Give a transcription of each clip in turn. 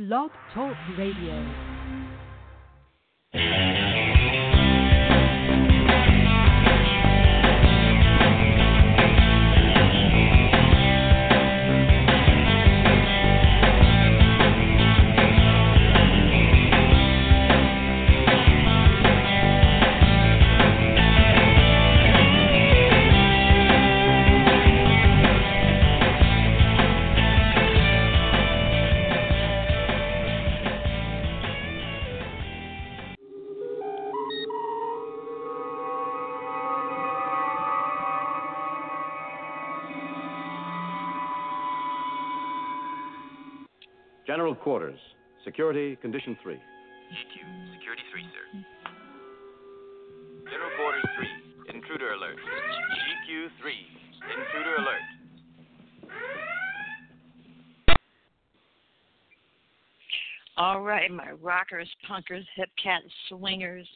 Blog Talk Radio. General quarters. Security, condition three. GQ, security three, sir. General quarters three, intruder alert. GQ three, intruder alert. All right, my rockers, punkers, hip cats, swingers,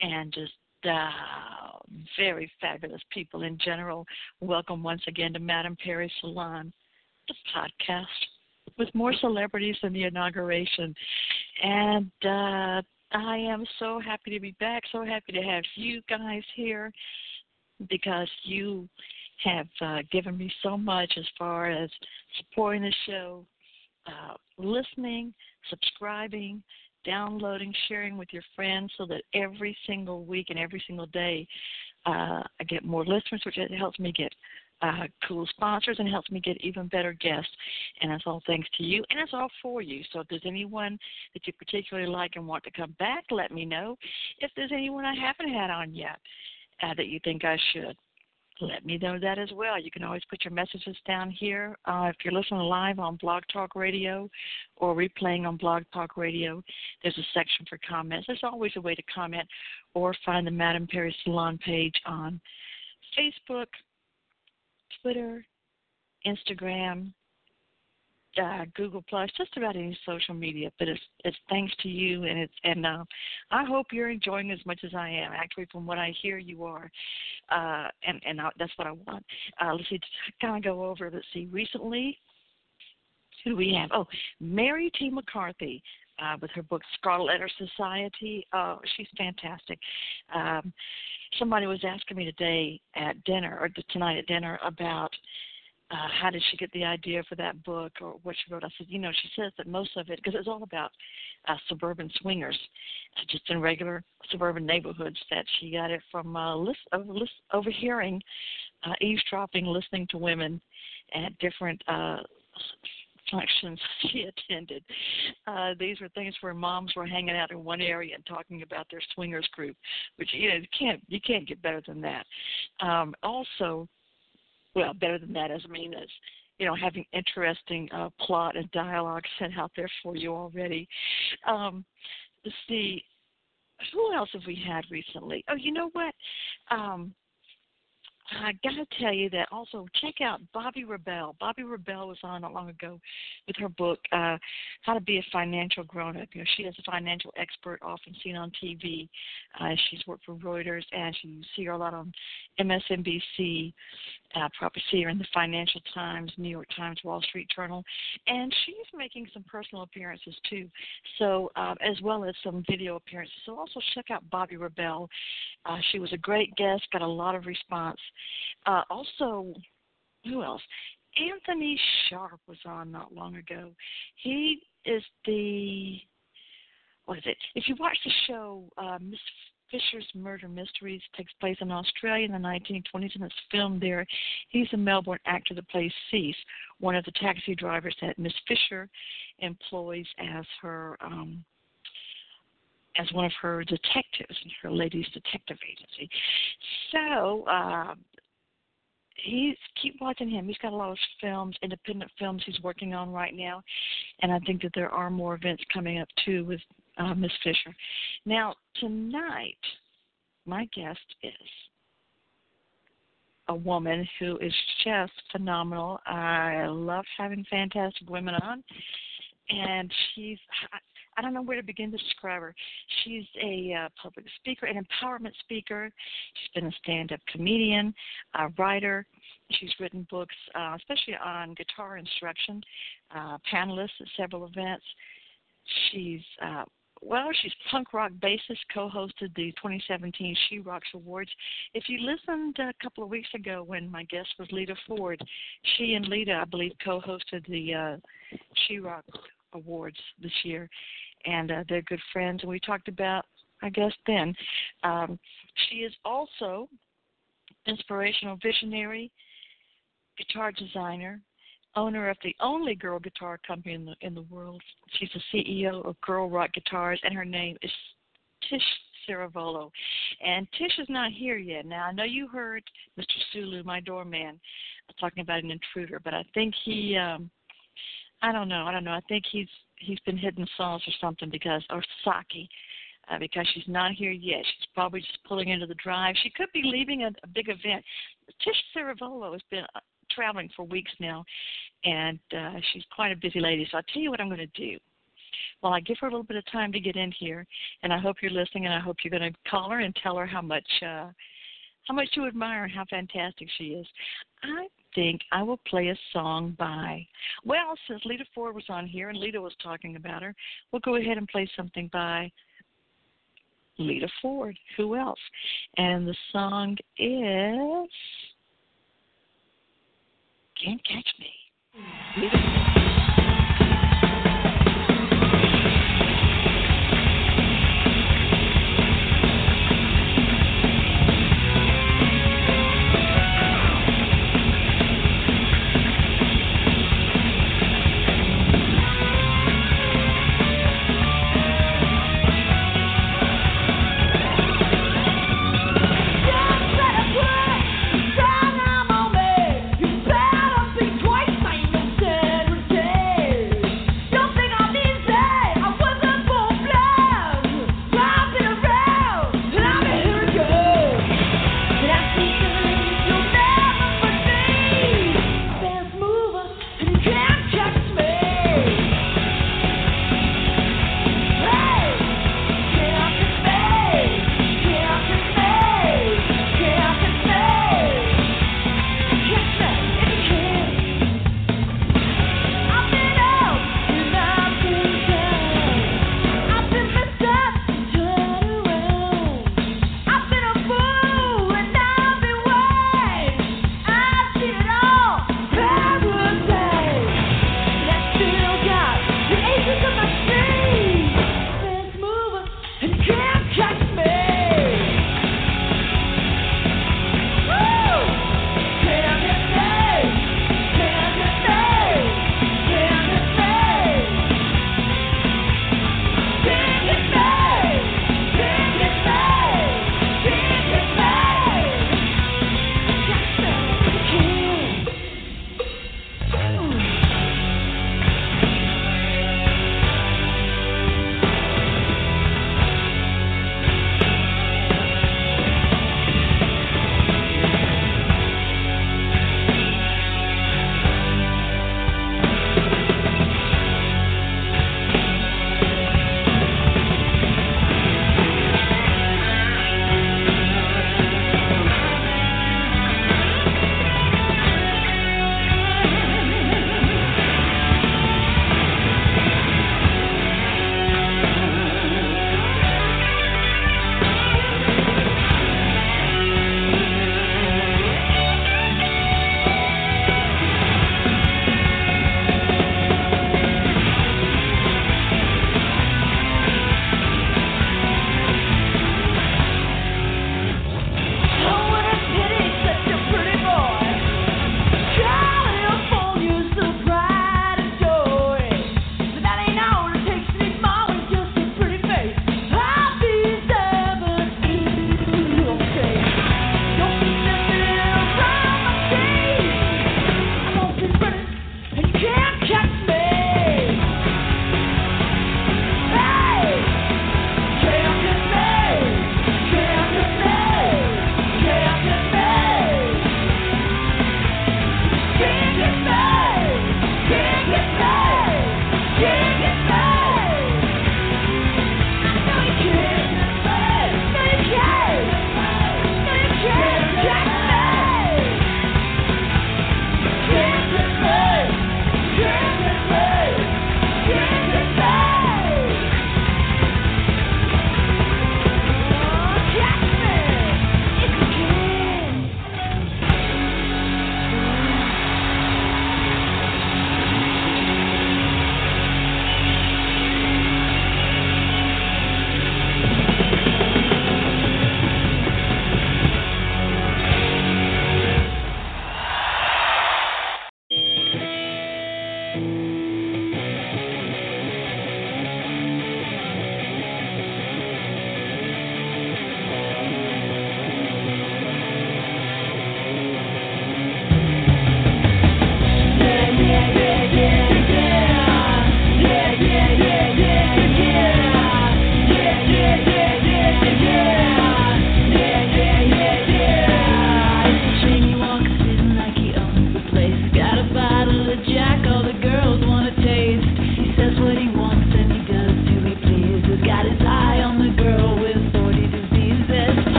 and just uh, very fabulous people in general. Welcome once again to Madame Perry Salon, the podcast with more celebrities than the inauguration. And uh, I am so happy to be back, so happy to have you guys here because you have uh, given me so much as far as supporting the show, uh, listening, subscribing, downloading, sharing with your friends so that every single week and every single day uh, I get more listeners, which helps me get uh, cool sponsors and helps me get even better guests. And that's all thanks to you, and it's all for you. So if there's anyone that you particularly like and want to come back, let me know. If there's anyone I haven't had on yet uh, that you think I should, let me know that as well. You can always put your messages down here. Uh, if you're listening live on Blog Talk Radio or replaying on Blog Talk Radio, there's a section for comments. There's always a way to comment or find the Madame Perry Salon page on Facebook, Twitter, Instagram, uh, Google Plus, just about any social media. But it's it's thanks to you, and it's and uh, I hope you're enjoying as much as I am. Actually, from what I hear, you are, uh, and and I, that's what I want. Uh, let's see, kind of go over. Let's see, recently. Who do we have? Oh, Mary T. McCarthy. Uh, with her book Scarlet Letter Society. Oh, she's fantastic. Um, somebody was asking me today at dinner or tonight at dinner about uh, how did she get the idea for that book or what she wrote. I said, you know, she says that most of it because it's all about uh, suburban swingers, uh, just in regular suburban neighborhoods. That she got it from uh, list, over, list, overhearing, uh, eavesdropping, listening to women at different. Uh, functions she attended. Uh, these were things where moms were hanging out in one area and talking about their swingers group, which you know you can't you can't get better than that. Um, also, well, better than that as I mean as you know having interesting uh, plot and dialogue set out there for you already. Um, let's see. Who else have we had recently? Oh, you know what? Um, I got to tell you that also check out Bobbi Rebell. Bobbi Rebell was on not long ago with her book, uh, How to Be a Financial Grown Up. You know, she is a financial expert, often seen on TV. Uh, she's worked for Reuters, and you see her a lot on MSNBC. Uh, probably in the Financial Times, New York Times, Wall Street Journal, and she's making some personal appearances too. So, uh, as well as some video appearances. So, also check out Bobbi Rebell. Uh, she was a great guest, got a lot of response. Uh, also, who else? Anthony Sharp was on not long ago. He is the what is it? If you watch the show uh, Miss Fisher's Murder Mysteries takes place in Australia in the 1920s and it's filmed there. He's a Melbourne actor that plays Cease, one of the taxi drivers that Miss Fisher employs as her um, as one of her detectives in her ladies detective agency. So uh, he's keep watching him. He's got a lot of films, independent films he's working on right now, and I think that there are more events coming up too with uh, Miss Fisher. Now tonight, my guest is a woman who is just phenomenal. I love having fantastic women on, and she's I don't know where to begin to describe her. She's a uh, public speaker, an empowerment speaker. She's been a stand-up comedian, a writer. She's written books, uh, especially on guitar instruction, uh, panelist at several events. she's uh, well, she's punk rock bassist, co-hosted the 2017 She Rocks Awards. If you listened a couple of weeks ago when my guest was Lita Ford, she and Lita, I believe, co-hosted the uh, She Rock Awards this year, and uh, they're good friends. And we talked about, I guess, then. Um, she is also inspirational visionary, guitar designer, owner of the only girl guitar company in the in the world. She's the CEO of Girl Rock Guitars, and her name is Tish Ciravolo. And Tish is not here yet. Now I know you heard Mr. Sulu, my doorman, talking about an intruder, but I think he, um I don't know, I don't know. I think he's he's been hitting sauce or something because or sake. Uh, because she's not here yet. She's probably just pulling into the drive. She could be leaving a, a big event. Tish Ciravolo has been traveling for weeks now, and uh, she's quite a busy lady. So I'll tell you what I'm going to do. Well, I give her a little bit of time to get in here, and I hope you're listening, and I hope you're going to call her and tell her how much uh, how much you admire and how fantastic she is. I think I will play a song by well, since Lita Ford was on here and Lita was talking about her, we'll go ahead and play something by Lita Ford. Who else? And the song is can't catch me. Hmm.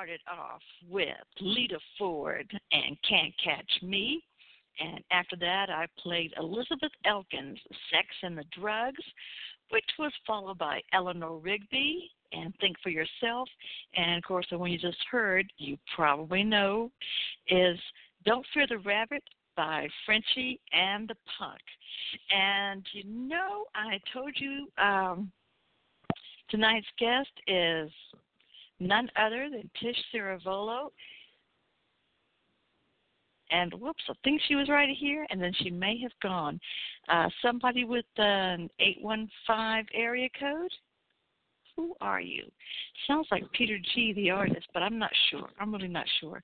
Started off with Lita Ford and Can't Catch Me. And after that, I played Elizabeth Elkins, Sex and the Drugs, which was followed by Eleanor Rigby and Think for Yourself. And of course, the one you just heard, you probably know, is Don't Fear the Rabbit by Frenchy and the Punk. And you know, I told you um, tonight's guest is none other than Tish Ciravolo. And whoops, I think she was right here, and then she may have gone. Uh, somebody with an 815 area code? Who are you? Sounds like Peter G, the artist, but I'm not sure. I'm really not sure.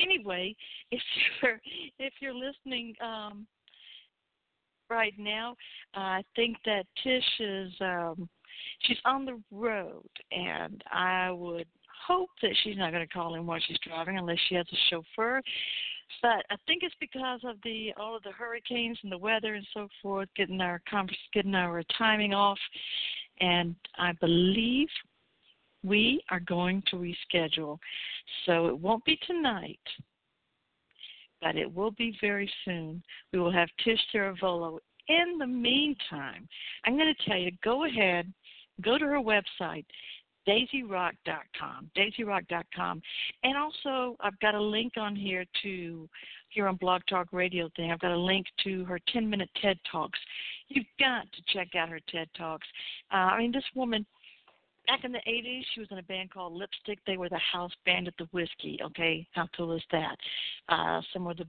Anyway, if you're if you're listening um, right now, uh, I think that Tish is um, she's on the road, and I would hope that she's not going to call in while she's driving unless she has a chauffeur. But I think it's because of the all of the hurricanes and the weather and so forth, getting our conference, getting our timing off, and I believe we are going to reschedule. So it won't be tonight, but it will be very soon. We will have Tish Ciravolo. In the meantime, I'm going to tell you go ahead go to her website, daisyrock.com, daisyrock.com. And also, I've got a link on here to, here on Blog Talk Radio thing, I've got a link to her 10 minute TED Talks. You've got to check out her TED Talks. Uh, I mean, this woman, back in the 80s, she was in a band called Lipstick. They were the house band at the Whisky. Okay, how cool is that? Uh, some of the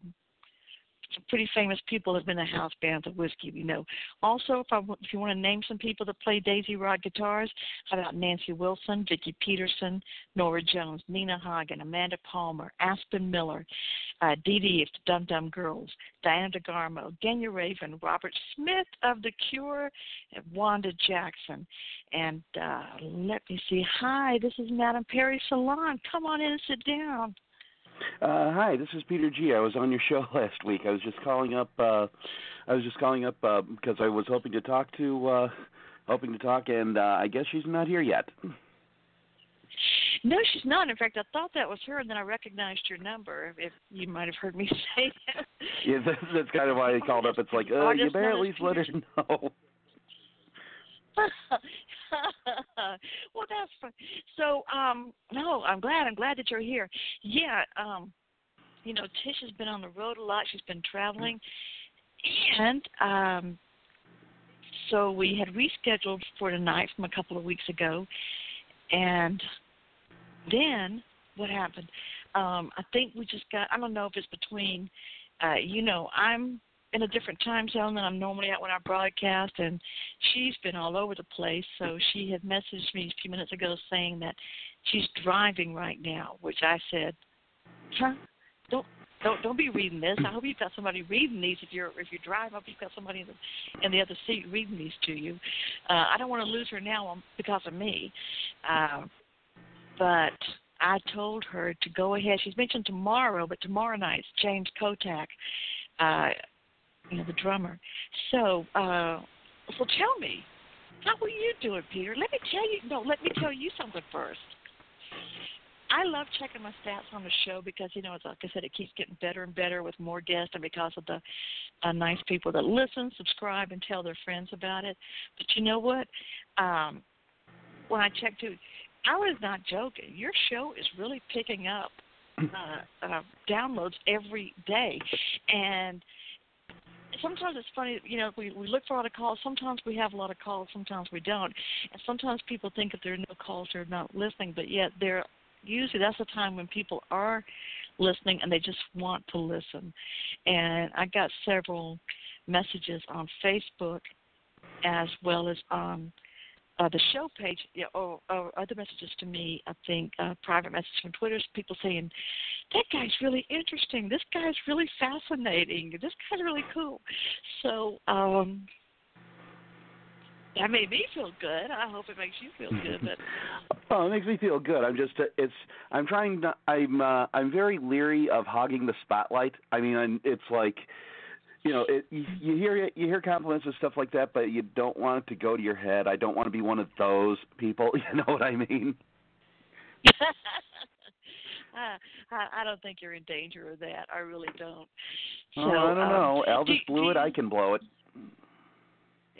some pretty famous people have been a house band of whiskey, you know. Also, if I if you want to name some people that play Daisy Rock guitars, how about Nancy Wilson, Vicki Peterson, Norah Jones, Nina Hagen, Amanda Palmer, Aspen Miller, uh, Dee Dee of the Dum Dum Girls, Diana DeGarmo, Genya Ravan, Robert Smith of The Cure, and Wanda Jackson. And uh, let me see. Hi, this is Madame Perry Salon. Come on in and sit down. Uh, hi, this is Peter G. I was on your show last week. I was just calling up. Uh, I was just calling up uh, because I was hoping to talk to, uh, hoping to talk, and uh, I guess she's not here yet. No, she's not. In fact, I thought that was her, and then I recognized your number. If you might have heard me say that. Yeah, that's, that's kind of why I called up. It's like, uh, you better at least let her know. well, that's fun. So, um, no, I'm glad. I'm glad that you're here. Yeah, um, you know, Tish has been on the road a lot. She's been traveling, and um, so we had rescheduled for tonight from a couple of weeks ago, and then what happened? Um, I think we just got. I don't know if it's between. Uh, you know, I'm in a different time zone than I'm normally at when I broadcast, and she's been all over the place. So she had messaged me a few minutes ago saying that she's driving right now, which I said, "Huh? Don't don't don't be reading this. I hope you've got somebody reading these. If you're if you drive, I hope you've got somebody in the in the other seat reading these to you. Uh, I don't want to lose her now because of me, uh, but." I told her to go ahead. She's mentioned tomorrow, but tomorrow night James Kottak. Uh, you know, the drummer. So, uh, so tell me, how are you doing, Peter? Let me tell you. No, let me tell you something first. I love checking my stats on the show because you know, it's like I said, it keeps getting better and better with more guests, and because of the uh, nice people that listen, subscribe, and tell their friends about it. But you know what? Um, when I checked to, I was not joking. Your show is really picking up uh, uh, downloads every day, and sometimes it's funny, you know, we we look for a lot of calls. Sometimes we have a lot of calls, sometimes we don't. And sometimes people think if there are no calls, they're not listening. But yet, they're usually that's the time when people are listening and they just want to listen. And I got several messages on Facebook as well as on uh, the show page, know, or, or other messages to me, I think, uh, private messages from Twitter, people saying, that guy's really interesting. This guy's really fascinating. This guy's really cool. So, um, that made me feel good. I hope it makes you feel good. But oh, it makes me feel good. I'm just uh, it's I'm trying to I'm uh, I'm very leery of hogging the spotlight. I mean, I'm, it's like you know, it, you, you hear you hear compliments and stuff like that, but you don't want it to go to your head. I don't want to be one of those people. You know what I mean? I, I don't think you're in danger of that. I really don't. So, oh, I don't um, know. Elvis do, blew do it. I can blow it.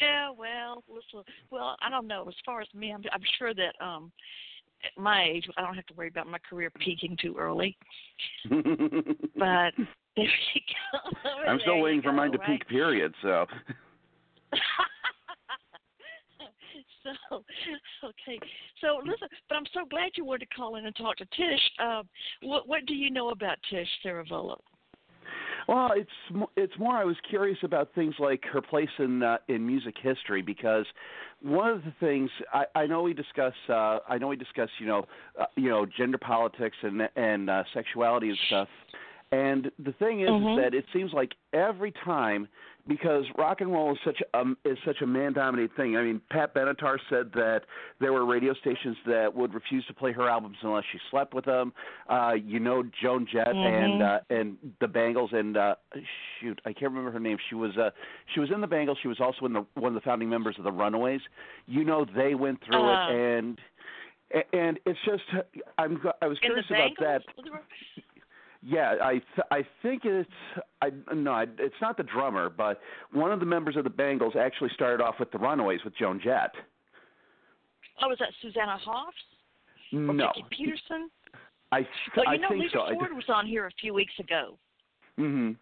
Yeah, well, listen. Well, I don't know. As far as me, I'm, I'm sure that um at my age, I don't have to worry about my career peaking too early. but there you go. I'm still waiting for mine to right? peak. Period. So. so okay so listen but i'm so glad you wanted to call in and talk to tish um what what do you know about tish Ciravolo? Well, it's it's more. I was curious about things like her place in uh, in music history because one of the things I, I know we discuss. Uh, I know we discuss. You know, uh, you know, gender politics and and uh, sexuality and stuff. And the thing is, Mhm. is that it seems like every time, because rock and roll is such a um, is such a man dominated thing. I mean, Pat Benatar said that there were radio stations that would refuse to play her albums unless she slept with them. Uh, you know, Joan Jett and Mhm. uh, and the Bangles and uh, shoot, I can't remember her name. She was uh, she was in the Bangles. She was also in the one of the founding members of the Runaways. You know, they went through Uh. it and. And it's just I'm I was in curious about that. Yeah, I th- I think it's I no, I, it's not the drummer, but one of the members of the Bangles actually started off with the Runaways with Joan Jett. oh was that susanna hoffs or No, Vicki peterson I th- well I you know think lisa so. ford was on here a few weeks ago Mhm.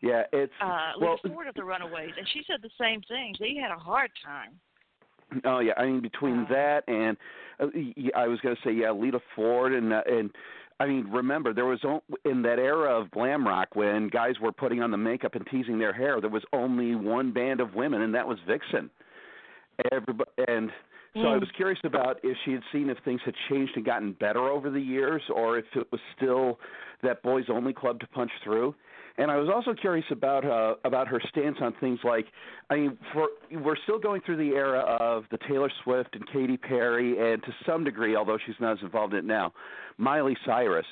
Yeah, it's uh well. lisa ford of the runaways and she said the same thing they had a hard time Oh yeah, I mean between that and uh, I was going to say yeah, Lita Ford and uh, and I mean remember there was in that era of glam rock when guys were putting on the makeup and teasing their hair, there was only one band of women and that was Vixen. Everybody, and so mm. I was curious about if she had seen if things had changed and gotten better over the years, or if it was still that boys only club to punch through. And I was also curious about uh, about her stance on things like, I mean, for we're still going through the era of the Taylor Swift and Katy Perry, and to some degree, although she's not as involved in it now, Miley Cyrus,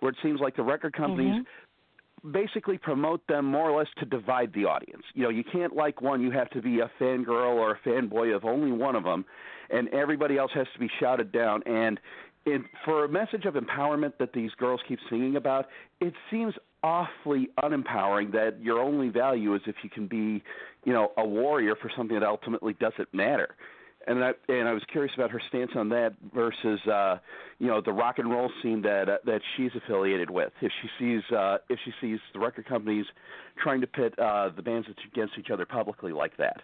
where it seems like the record companies. Mm-hmm basically promote them more or less to divide the audience. You know, you can't like one, you have to be a fangirl or a fanboy of only one of them, and everybody else has to be shouted down. And in, for a message of empowerment that these girls keep singing about, it seems awfully unempowering that your only value is if you can be, you know, a warrior for something that ultimately doesn't matter. And I and I was curious about her stance on that versus, uh, you know, the rock and roll scene that uh, that she's affiliated with. If she sees uh, if she sees the record companies trying to pit uh, the bands against each other publicly like that.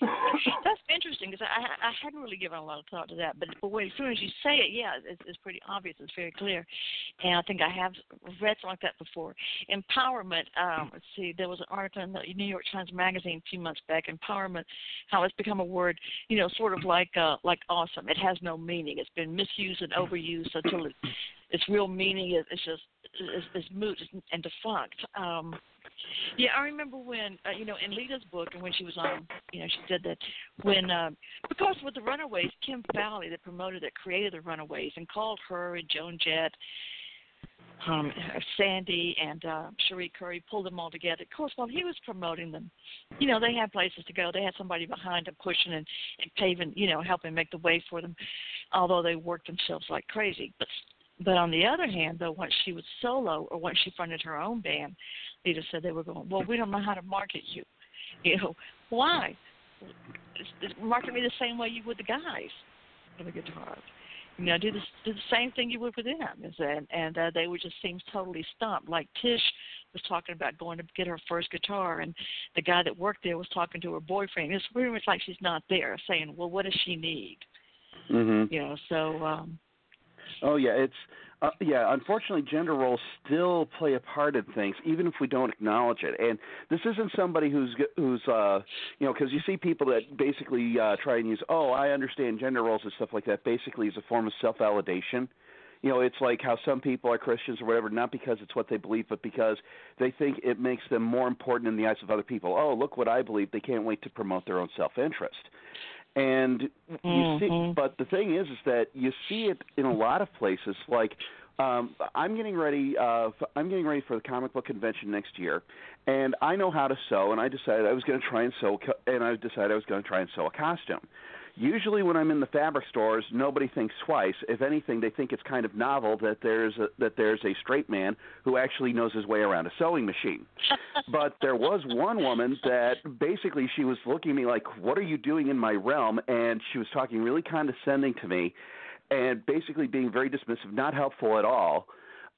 That's interesting because I I hadn't really given a lot of thought to that, but but as soon as you say it, yeah, it's, it's pretty obvious. It's very clear, and I think I have read something like that before. Empowerment. Um, let's see, there was an article in the New York Times Magazine a few months back. Empowerment, how it's become a word, you know, sort of like uh, like awesome. It has no meaning. It's been misused and overused until it, its real meaning is, is just is, is moot and defunct. Um, yeah, I remember when uh, you know in Lita's book and when she was on, you know, she said that when uh, because with the Runaways, Kim Fowley, the promoter that created the Runaways, and called her and Joan Jett, um, Sandy and uh, Cherie Currie, pulled them all together. Of course, while he was promoting them, you know, they had places to go. They had somebody behind them pushing and, and paving, you know, helping make the way for them. Although they worked themselves like crazy, but but on the other hand, though, once she was solo or once she fronted her own band, Lita said they were going, well, we don't know how to market you. You know, why? market me the same way you would the guys on the guitar. You know, do the do the same thing you would for them, and and uh, they would just seem totally stumped. Like Tish was talking about going to get her first guitar, and the guy that worked there was talking to her boyfriend. It's pretty much like she's not there, saying, "Well, what does she need?" Mm-hmm. You know, so. um Oh yeah, it's uh, yeah, unfortunately, gender roles still play a part in things, even if we don't acknowledge it. And this isn't somebody who's who's uh, you know, because you see people that basically uh, try and use, oh, I understand gender roles and stuff like that. Basically, as a form of self-validation. You know, it's like how some people are Christians or whatever, not because it's what they believe, but because they think it makes them more important in the eyes of other people. Oh, look what I believe. They can't wait to promote their own self-interest. And you mm-hmm. see, but the thing is, is that you see it in a lot of places. Like um, I'm getting ready. Uh, I'm getting ready for the comic book convention next year, and I know how to sew. And I decided I was going to try and sew, and I decided I was going to try and sew a costume. Usually, when I'm in the fabric stores, nobody thinks twice. If anything, they think it's kind of novel that there's a, that there's a straight man who actually knows his way around a sewing machine. but there was one woman that basically she was looking at me like, "What are you doing in my realm?" And she was talking really condescending to me, and basically being very dismissive, not helpful at all.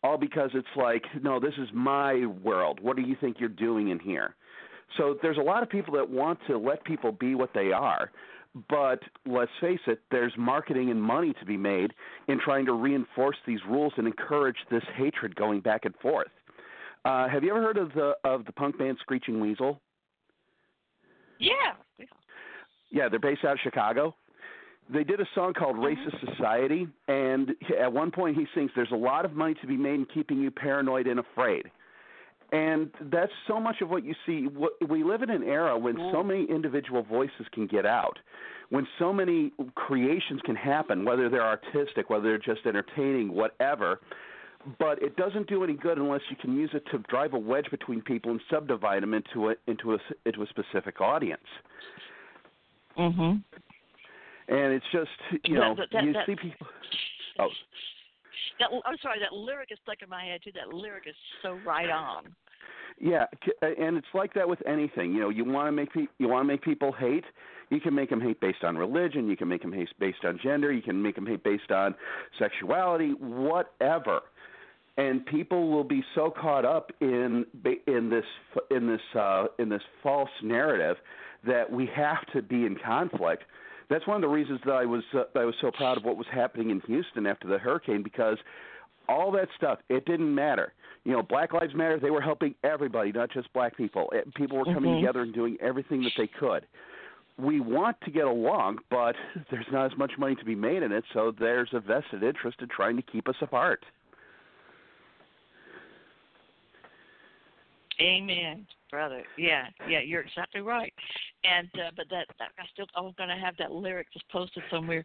All because it's like, no, this is my world. What do you think you're doing in here? So there's a lot of people that want to let people be what they are but let's face it, there's marketing and money to be made in trying to reinforce these rules and encourage this hatred going back and forth. Uh, have you ever heard of the of the punk band Screeching Weasel? Yeah. Yeah, they're based out of Chicago. They did a song called mm-hmm. Racist Society, and at one point he sings, "There's a lot of money to be made in keeping you paranoid and afraid." And that's so much of what you see. We live in an era when so many individual voices can get out, when so many creations can happen, whether they're artistic, whether they're just entertaining, whatever. But it doesn't do any good unless you can use it to drive a wedge between people and subdivide them into a into a into a specific audience. Mhm. And it's just you know that, that, you that, see people. Oh, that I'm sorry, that lyric is stuck in my head too. That lyric is so right on. Yeah, and it's like that with anything. You know, you want to make pe- you want to make people hate. You can make them hate based on religion. You can make them hate based on gender. You can make them hate based on sexuality, whatever. and people will be so caught up in in this in this uh, in this false narrative that we have to be in conflict. That's one of the reasons that I was uh, I was so proud of what was happening in Houston after the hurricane because all that stuff it didn't matter. You know, Black Lives Matter. They were helping everybody, not just black people. People were coming mm-hmm. together and doing everything that they could we want to get along, but there's not as much money to be made in it, so there's a vested interest in trying to keep us apart. Amen, brother. Yeah, yeah, you're exactly right. And uh, but that, that I still I'm going to have that lyric just posted somewhere.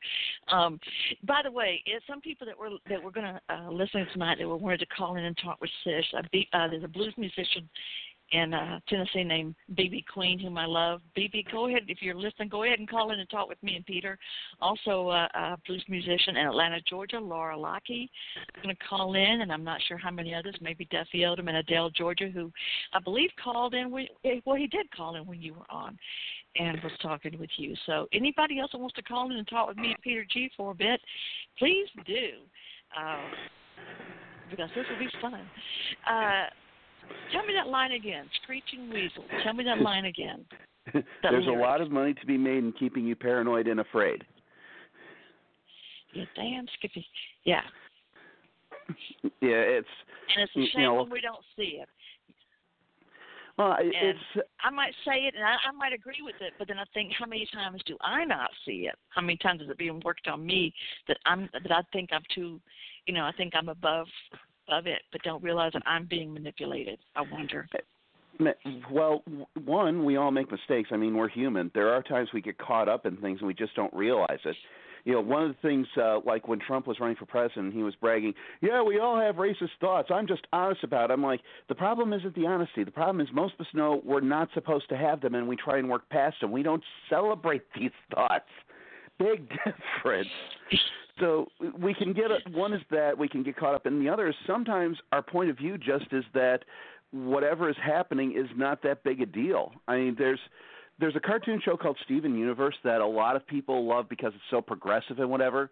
Um, by the way, some people that were that were going to uh, listen tonight that were wanted to call in and talk with Tish. Uh, be, uh, there's a blues musician in uh, Tennessee named BB Queen, whom I love. BB, go ahead if you're listening. Go ahead and call in and talk with me and Peter. Also, uh, a blues musician in Atlanta, Georgia, Laura Lockie, is going to call in, and I'm not sure how many others. Maybe Duffy Oldham and Adel, Georgia, who I believe called in. When, eh, well, he did call in when you were on, and was talking with you. So, anybody else that wants to call in and talk with me and Peter G for a bit, please do. Uh, because this will be fun. Uh, Tell me that line again. Screeching Weasel. Tell me that line again. That There's lyric. a lot of money to be made in keeping you paranoid and afraid. Yeah, damn Skippy. Yeah. Yeah, it's. And it's a shame you know, when we don't see it. Well, and it's. I might say it, and I, I might agree with it, but then I think, how many times do I not see it? How many times is it being worked on me that I'm that I think I'm too, you know, I think I'm above of it, but don't realize that I'm being manipulated. I wonder. Well, one, we all make mistakes. I mean, we're human. There are times we get caught up in things and we just don't realize it. You know, one of the things, uh, like when Trump was running for president, he was bragging, "Yeah, we all have racist thoughts. I'm just honest about." it. I'm like, the problem isn't the honesty. The problem is most of us know we're not supposed to have them, and we try and work past them. We don't celebrate these thoughts. Big difference. So we can get a, one is that we can get caught up in the other is sometimes our point of view just is that whatever is happening is not that big a deal. I mean, there's there's a cartoon show called Steven Universe that a lot of people love because it's so progressive and whatever.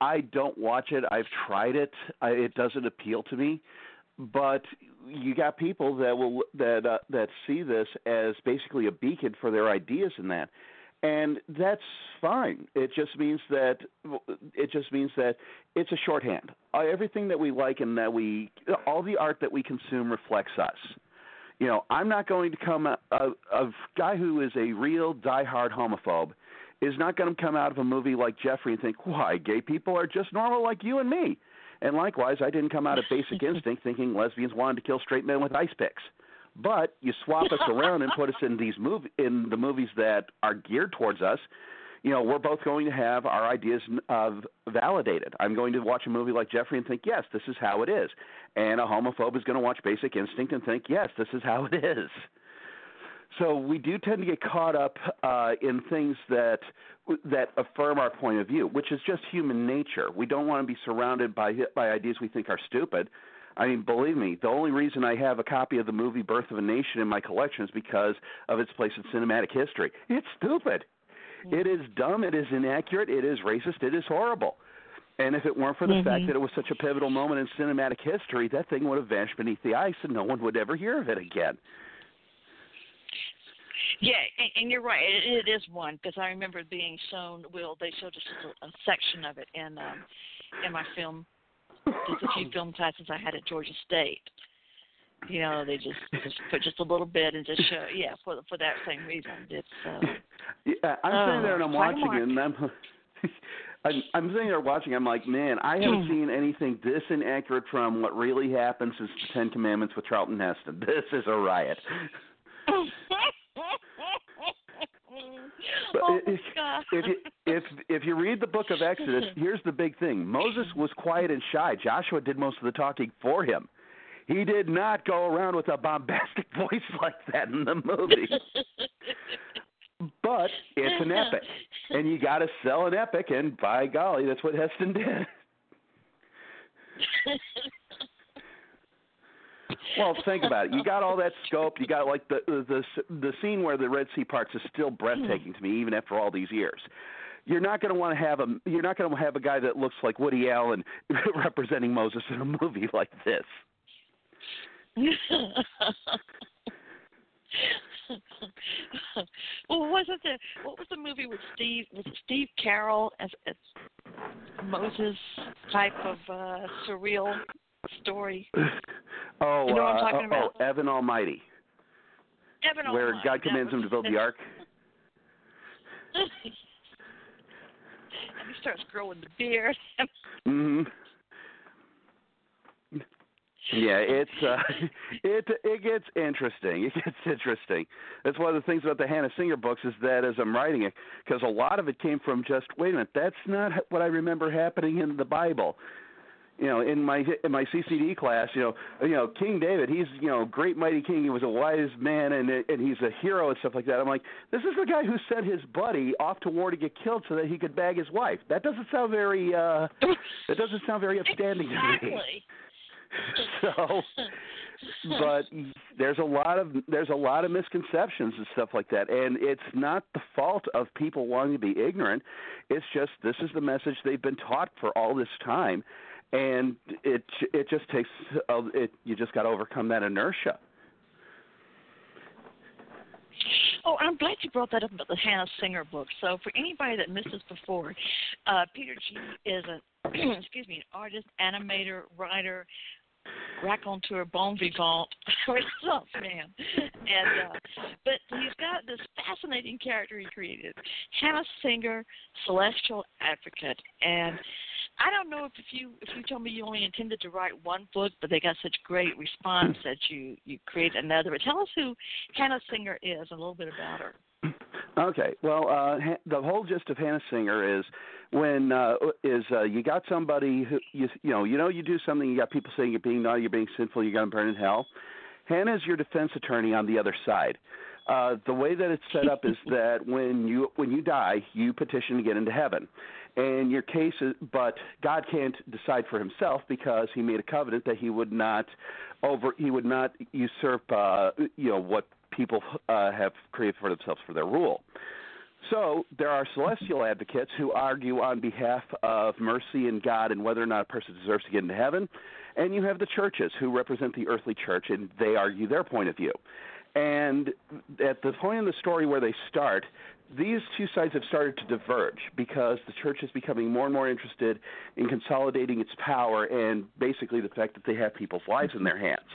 I don't watch it. I've tried it. I, it doesn't appeal to me. But you got people that will that uh, that see this as basically a beacon for their ideas in that and that's fine. It just means that it just means that it's a shorthand. Uh, everything that we like and that we all the art that we consume reflects us. You know, I'm not going to come a, a, a guy who is a real diehard homophobe is not going to come out of a movie like Jeffrey and think, "Why, gay people are just normal like you and me." And likewise, I didn't come out of Basic Instinct thinking lesbians wanted to kill straight men with ice picks. But you swap us around and put us in these movie in the movies that are geared towards us. You know, we're both going to have our ideas of validated. I'm going to watch a movie like Jeffrey and think, yes, this is how it is, and a homophobe is going to watch Basic Instinct and think, yes, this is how it is. So we do tend to get caught up uh, in things that that affirm our point of view, which is just human nature. We don't want to be surrounded by by ideas we think are stupid. I mean, believe me, the only reason I have a copy of the movie Birth of a Nation in my collection is because of its place in cinematic history. It's stupid. Mm-hmm. It is dumb. It is inaccurate. It is racist. It is horrible. And if it weren't for the mm-hmm. fact that it was such a pivotal moment in cinematic history, that thing would have vanished beneath the ice and no one would ever hear of it again. Yeah, and, and you're right. It, it is one because I remember being shown. Will they showed just a, a section of it in um, in my film just a few film classes I had at Georgia State. You know, they just just put just a little bit and just show, yeah, for for that same reason. It's. Uh, yeah, I'm sitting there and I'm watching it, and I'm. I'm, I'm sitting there watching. I'm like, man, I haven't seen anything this inaccurate from what really happened since the Ten Commandments with Charlton Heston. This is a riot. But oh if, if you if if you read the book of Exodus, here's the big thing: Moses was quiet and shy. Joshua did most of the talking for him. He did not go around with a bombastic voice like that in the movie. but it's an epic, and you got to sell an epic, and by golly, that's what Heston did. Well, think about it. You got all that scope. You got like the the the scene where the Red Sea parts is still breathtaking to me, even after all these years. you're not going to want to have a you're not going to have a guy that looks like Woody Allen representing Moses in a movie like this. well, wasn't there? What was the movie with Steve? with Steve Carell as, as Moses type of uh surreal story? Oh, You know what I'm uh, talking oh, about? oh, Evan Almighty, Evan where Almighty, God commands him to build the ark. and he starts growing the beard. hmm Yeah, it's uh, it it gets interesting. It gets interesting. That's one of the things about the Hannah Singer books is that as I'm writing it, because a lot of it came from just wait a minute, that's not what I remember happening in the Bible. You know, in my in my CCD class, you know, you know King David, he's you know great mighty king. He was a wise man and and he's a hero and stuff like that. I'm like, this is the guy who sent his buddy off to war to get killed so that he could bag his wife. That doesn't sound very uh that doesn't sound very upstanding to me. so but there's a lot of there's a lot of misconceptions and stuff like that and it's not the fault of people wanting to be ignorant it's just this is the message they've been taught for all this time and it it just takes uh, it you just got to overcome that inertia. Oh, I'm glad you brought that up about the Hannah Singer book. So, for anybody that missed this before, uh, Peter G is a excuse me, an artist, animator, writer, raconteur, bon vivant, Renaissance man, and uh, but he's got this fascinating character he created, Hannah Singer, celestial advocate, and I don't know if, if you if you told me you only intended to write one book, but they got such great response that you you create another. But tell us who Hannah Singer is, a little bit about her. Okay. Well, uh, the whole gist of Hannah Singer is when uh, is uh, you got somebody who you you know you know you do something you got people saying you're being naughty, you're being sinful, you're going to burn in hell. Hannah is your defense attorney on the other side. Uh, the way that it's set up is that when you when you die, you petition to get into heaven, and your case is. But God can't decide for Himself because He made a covenant that He would not over He would not usurp uh, you know what people uh, have created for themselves for their rule. So there are celestial advocates who argue on behalf of mercy and God and whether or not a person deserves to get into heaven. And you have the churches who represent the earthly church and they argue their point of view. And at the point in the story where they start, these two sides have started to diverge because the church is becoming more and more interested in consolidating its power and basically the fact that they have people's lives in their hands.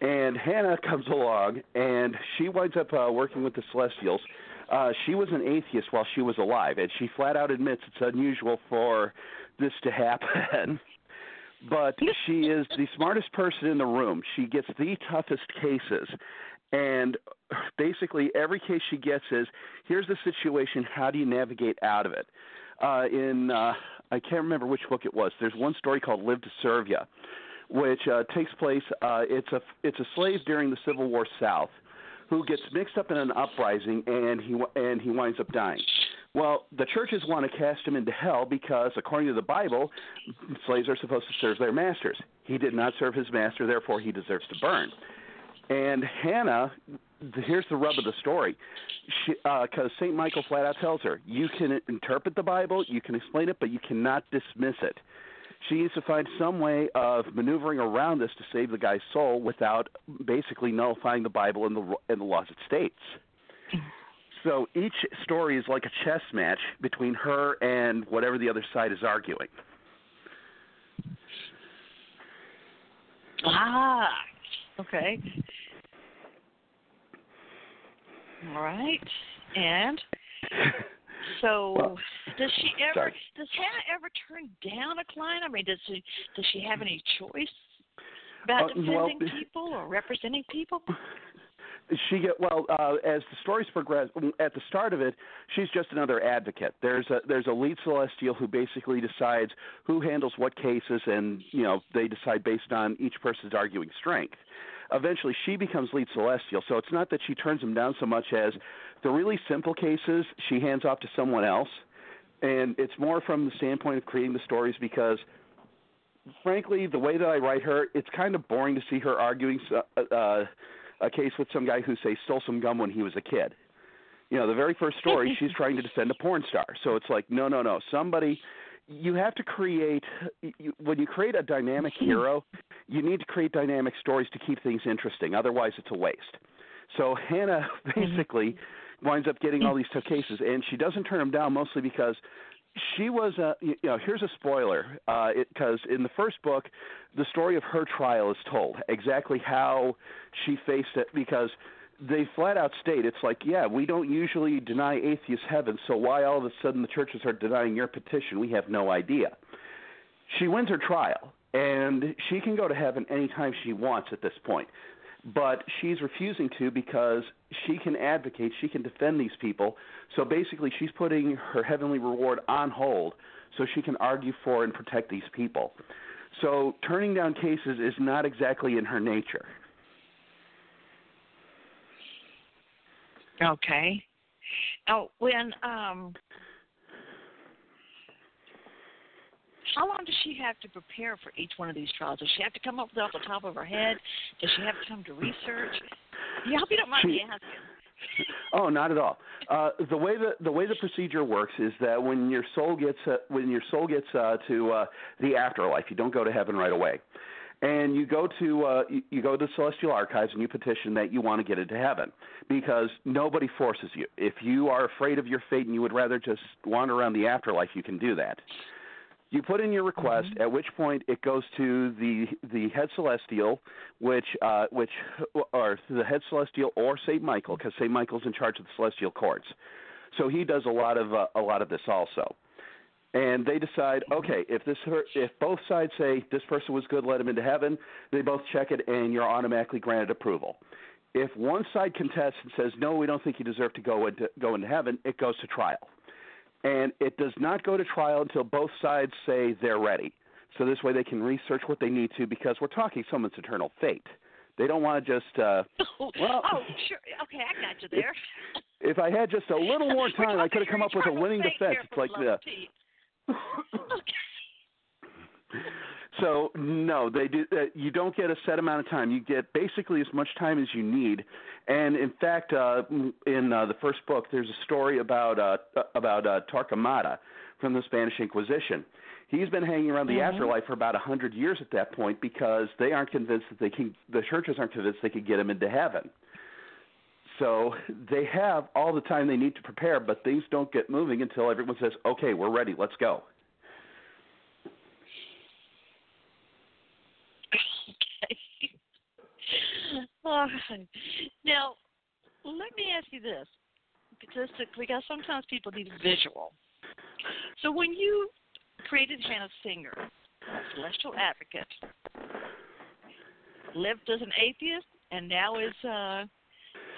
And Hannah comes along and she winds up uh, working with the Celestials. Uh, she was an atheist while she was alive, and she flat out admits it's unusual for this to happen. but she is the smartest person in the room. She gets the toughest cases. And basically, every case she gets is here's the situation. How do you navigate out of it? Uh, in uh, I can't remember which book it was. There's one story called "Live to Serve Ya," which uh, takes place. Uh, it's a it's a slave during the Civil War South who gets mixed up in an uprising and he and he winds up dying. Well, the churches want to cast him into hell because, according to the Bible, slaves are supposed to serve their masters. He did not serve his master, therefore he deserves to burn. And Hannah, here's the rub of the story, because uh, Saint Michael flat out tells her, you can interpret the Bible, you can explain it, but you cannot dismiss it. She needs to find some way of maneuvering around this to save the guy's soul without basically nullifying the Bible and the and the laws it states. So each story is like a chess match between her and whatever the other side is arguing. Ah, okay. All right. And so, Well, does she ever? sorry. Does Hannah ever turn down a client? I mean, does she? Does she have any choice about Uh, defending well, people or representing people? She get well uh, as the stories progress. At the start of it, she's just another advocate. There's a there's a lead celestial who basically decides who handles what cases, and you know they decide based on each person's arguing strength. Eventually, she becomes lead celestial. So it's not that she turns them down so much as the really simple cases she hands off to someone else, and it's more from the standpoint of creating the stories because. Frankly, the way that I write her, it's kind of boring to see her arguing uh, uh, a case with some guy who say stole some gum when he was a kid. You know, the very first story, she's trying to defend a porn star. So it's like, no, no, no. Somebody, you have to create. You, when you create a dynamic hero, you need to create dynamic stories to keep things interesting. Otherwise, it's a waste. So Hannah mm-hmm. basically winds up getting all these tough cases, and she doesn't turn them down mostly because she was a you know here's a spoiler because uh, in the first book the story of her trial is told exactly how she faced it because they flat out state it's like yeah we don't usually deny atheists heaven so why all of a sudden the churches are denying your petition? We have no idea. She wins her trial and she can go to heaven anytime she wants at this point but she's refusing to because she can advocate, she can defend these people. So basically, she's putting her heavenly reward on hold so she can argue for and protect these people. So turning down cases is not exactly in her nature. Okay. Now, when um, how long does she have to prepare for each one of these trials? Does she have to come up with it off the top of her head? Does she have time to research? Yeah, I hope you don't mind she, me asking. Oh, not at all. Uh, the way the the way the procedure works is that when your soul gets uh, when your soul gets uh, to uh, the afterlife, you don't go to heaven right away, and you go to uh, you, you go to the celestial archives and you petition that you want to get into heaven because nobody forces you. If you are afraid of your fate and you would rather just wander around the afterlife, you can do that. You put in your request, mm-hmm. at which point it goes to the the head celestial, which uh, which or the head celestial or Saint Michael, because Saint Michael's in charge of the celestial courts. So he does a lot of uh, a lot of this also. And they decide, okay, if this if both sides say this person was good, let him into heaven, they both check it, and you're automatically granted approval. If one side contests and says no, we don't think you deserve to go into go into heaven, it goes to trial and it does not go to trial until both sides say they're ready. So this way they can research what they need to because we're talking someone's eternal fate. They don't want to just. Uh, well, oh, sure. Okay, I got you there. If, if I had just a little more time, I could have come up with a winning defense. It's like the. So no, they do. Uh, you don't get a set amount of time. You get basically as much time as you need. And in fact, uh, in uh, the first book, there's a story about uh, about uh, Torquemada from the Spanish Inquisition. He's been hanging around the mm-hmm. afterlife for about a hundred years at that point because they aren't convinced that they can. The churches aren't convinced they could get him into heaven. So they have all the time they need to prepare, but things don't get moving until everyone says, "Okay, we're ready. Let's go." All right. Now, let me ask you this, because because sometimes people need a visual. So when you created Hannah Singer, celestial advocate, lived as an atheist, and now is a,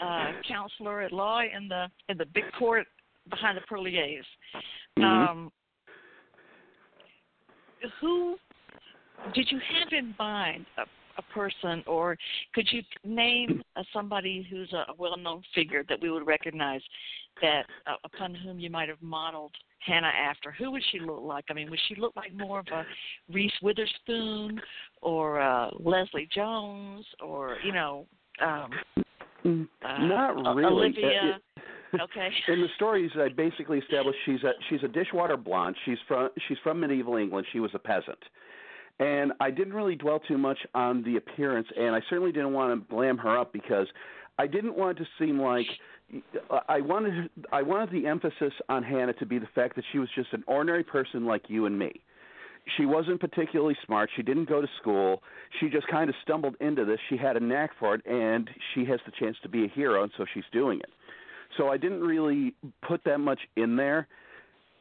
a counselor at law in the in the big court behind the pearly gates. Mm-hmm. Um, who did you have in mind? A, a person, or could you name uh, somebody who's a well-known figure that we would recognize, that uh, upon whom you might have modeled Hannah after? Who would she look like? I mean, would she look like more of a Reese Witherspoon or uh, Leslie Jones, or you know? Um, mm, uh, Not really. Olivia. okay. In the stories, I basically established she's a she's a dishwater blonde. She's from she's from medieval England. She was a peasant. And I didn't really dwell too much on the appearance, and I certainly didn't want to blam her up because I didn't want it to seem like I wanted I wanted the emphasis on Hannah to be the fact that she was just an ordinary person like you and me. She wasn't particularly smart. She didn't go to school. She just kind of stumbled into this. She had a knack for it, and she has the chance to be a hero, and so she's doing it. So I didn't really put that much in there.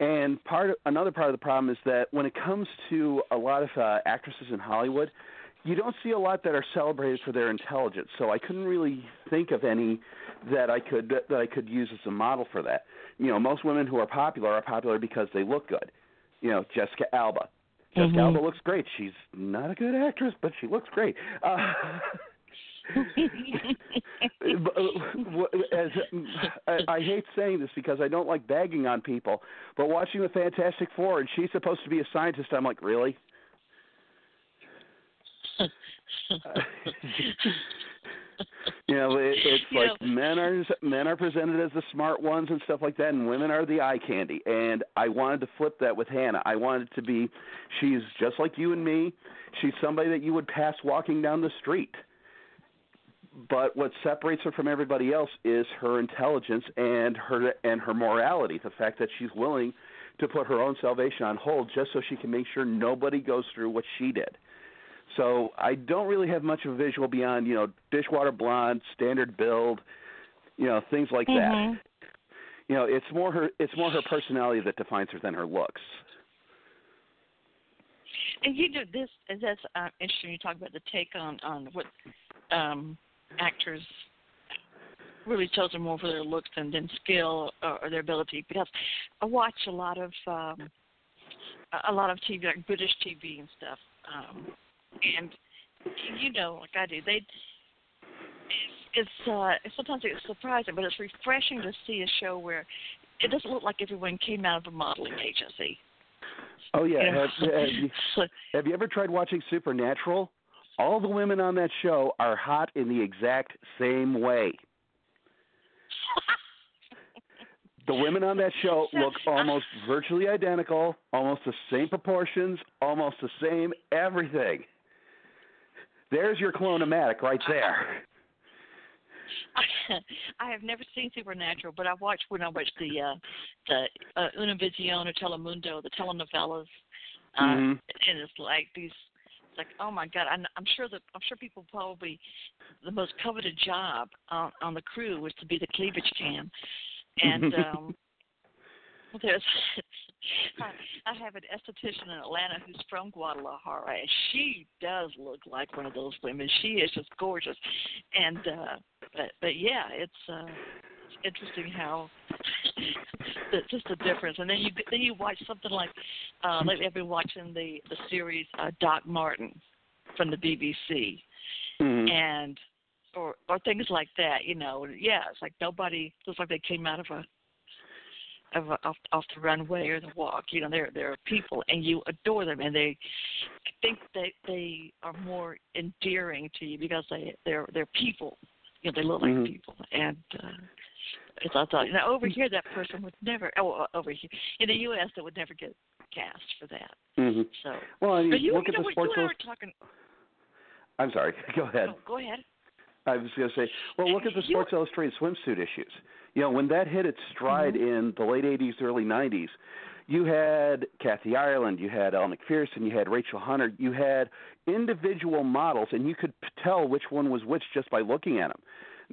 And part of, another part of the problem is that when it comes to a lot of uh, actresses in Hollywood, you don't see a lot that are celebrated for their intelligence. So I couldn't really think of any that I could that I could use as a model for that. You know, most women who are popular are popular because they look good. You know, Jessica Alba. Jessica mm-hmm. Alba looks great. She's not a good actress, but she looks great. Uh, Uh, as, I, I hate saying this because I don't like bagging on people, but watching the Fantastic Four and she's supposed to be a scientist, I'm like, really? You know, it, it's You like men are men are presented as the smart ones and stuff like that, and women are the eye candy. And I wanted to flip that with Hannah. I wanted to be, she's just like you and me. She's somebody that you would pass walking down the street. But what separates her from everybody else is her intelligence and her and her morality. The fact that she's willing to put her own salvation on hold just so she can make sure nobody goes through what she did. So I don't really have much of a visual beyond, you know, dishwater blonde, standard build, you know, things like Mhm. that. You know, it's more her it's more her personality that defines her than her looks. And you know this, and that's uh, interesting. You talk about the take on on what um, actors really chosen more for their looks than than skill or, or their ability. Because I watch a lot of um, a- a lot of TV, like British TV and stuff, um, and you know, like I do, they. It's, it's uh sometimes it's surprising, but it's refreshing to see a show where it doesn't look like everyone came out of a modeling agency. Oh yeah, You know? have, have, you, have you ever tried watching Supernatural? All the women on that show are hot in the exact same way. The women on that show look almost virtually identical, almost the same proportions, almost the same everything. There's your clonomatic right there. I have never seen Supernatural, but I watched when I watched the uh the uh, Univision or Telemundo, the telenovelas, uh, Mhm. and it's like these. It's like, oh my God! I'm, I'm sure that I'm sure people probably the most coveted job on on the crew was to be the cleavage cam, and um there's I, I have an esthetician in Atlanta who's from Guadalajara, and she does look like one of those women. She is just gorgeous, and uh but but yeah, it's uh it's interesting how the, just the difference. And then you then you watch something like uh lately I've been watching the the series uh Doc Martin from the BBC Mhm. and or or things like that, you know. Yeah, it's like nobody looks like they came out of a of a, off off the runway or the walk. You know, they're they're people and you adore them and they I think they they are more endearing to you because they they're they're people. You know, they look like Mhm. people and uh it's I thought, you know, over here that person would never oh over here in the US that would never get cast for that. Mm-hmm. So Well, I mean, but you, look you at know the sports. you I Illust- were talking I'm sorry. Go ahead. oh, go ahead. I was going to say, well, look at the You- Sports Illustrated swimsuit issues. You know, when that hit its stride Mm-hmm. in the late '80s, early '90s, you had Kathy Ireland, you had Elle Macpherson, you had Rachel Hunter, you had individual models, and you could tell which one was which just by looking at them.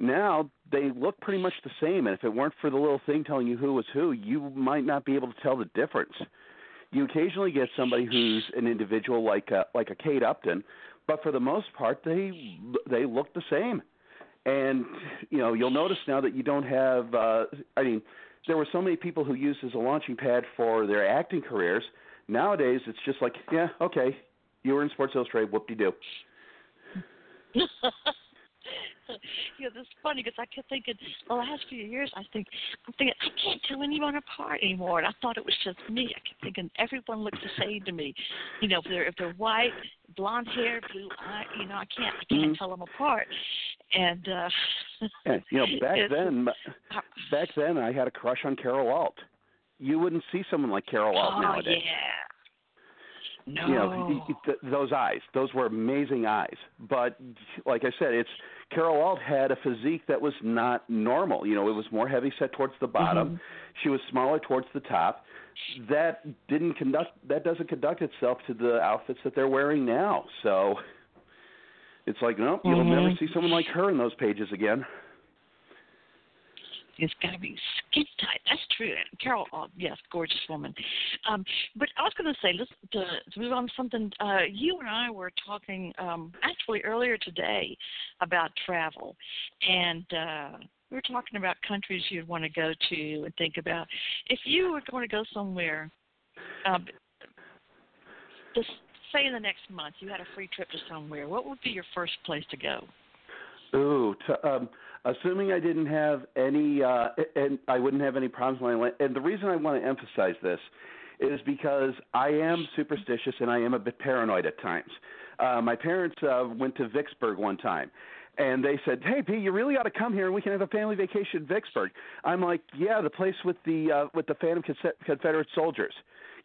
Now they look pretty much the same, and if it weren't for the little thing telling you who was who, you might not be able to tell the difference. You occasionally get somebody who's an individual like a, like a Kate Upton, but for the most part, they they look the same. And you know, you'll notice now that you don't have. Uh, I mean, there were so many people who used as a launching pad for their acting careers. Nowadays, it's just like, yeah, okay, you were in Sports Illustrated, whoop de doo. you know, this is funny because I kept thinking the last few years. I think I'm thinking I can't tell anyone apart anymore, and I thought it was just me. I kept thinking everyone looks the same to me. You know, if they're if they're white, blonde hair, blue eye, you know, I can't I can't Mhm. tell them apart. And uh And, you know, back then, back then, I had a crush on Carol Alt. You wouldn't see someone like Carol Alt oh nowadays. yeah. No. you know y- y- th- those eyes those were amazing eyes but like i said it's carol alt had a physique that was not normal you know it was more heavy set towards the bottom Mhm. she was smaller towards the top that didn't conduct that doesn't conduct itself to the outfits that they're wearing now so it's like no you'll never Mhm. see someone like her in those pages again It's got to be skin tight. That's true. And Carol, oh, yes, gorgeous woman. Um, but I was going to say, let's to, to move on to something. Uh, you and I were talking um, actually earlier today about travel, and uh, we were talking about countries you'd want to go to and think about. If you were going to go somewhere, um, just say in the next month you had a free trip to somewhere, what would be your first place to go? Ooh, to, um, assuming I didn't have any, uh, and I wouldn't have any problems when I went. And the reason I want to emphasize this is because I am superstitious and I am a bit paranoid at times. Uh, my parents uh, went to Vicksburg one time, and they said, "Hey, Pete, you really ought to come here, and we can have a family vacation in Vicksburg." I'm like, "Yeah, the place with the uh, with the Phantom Confederate soldiers.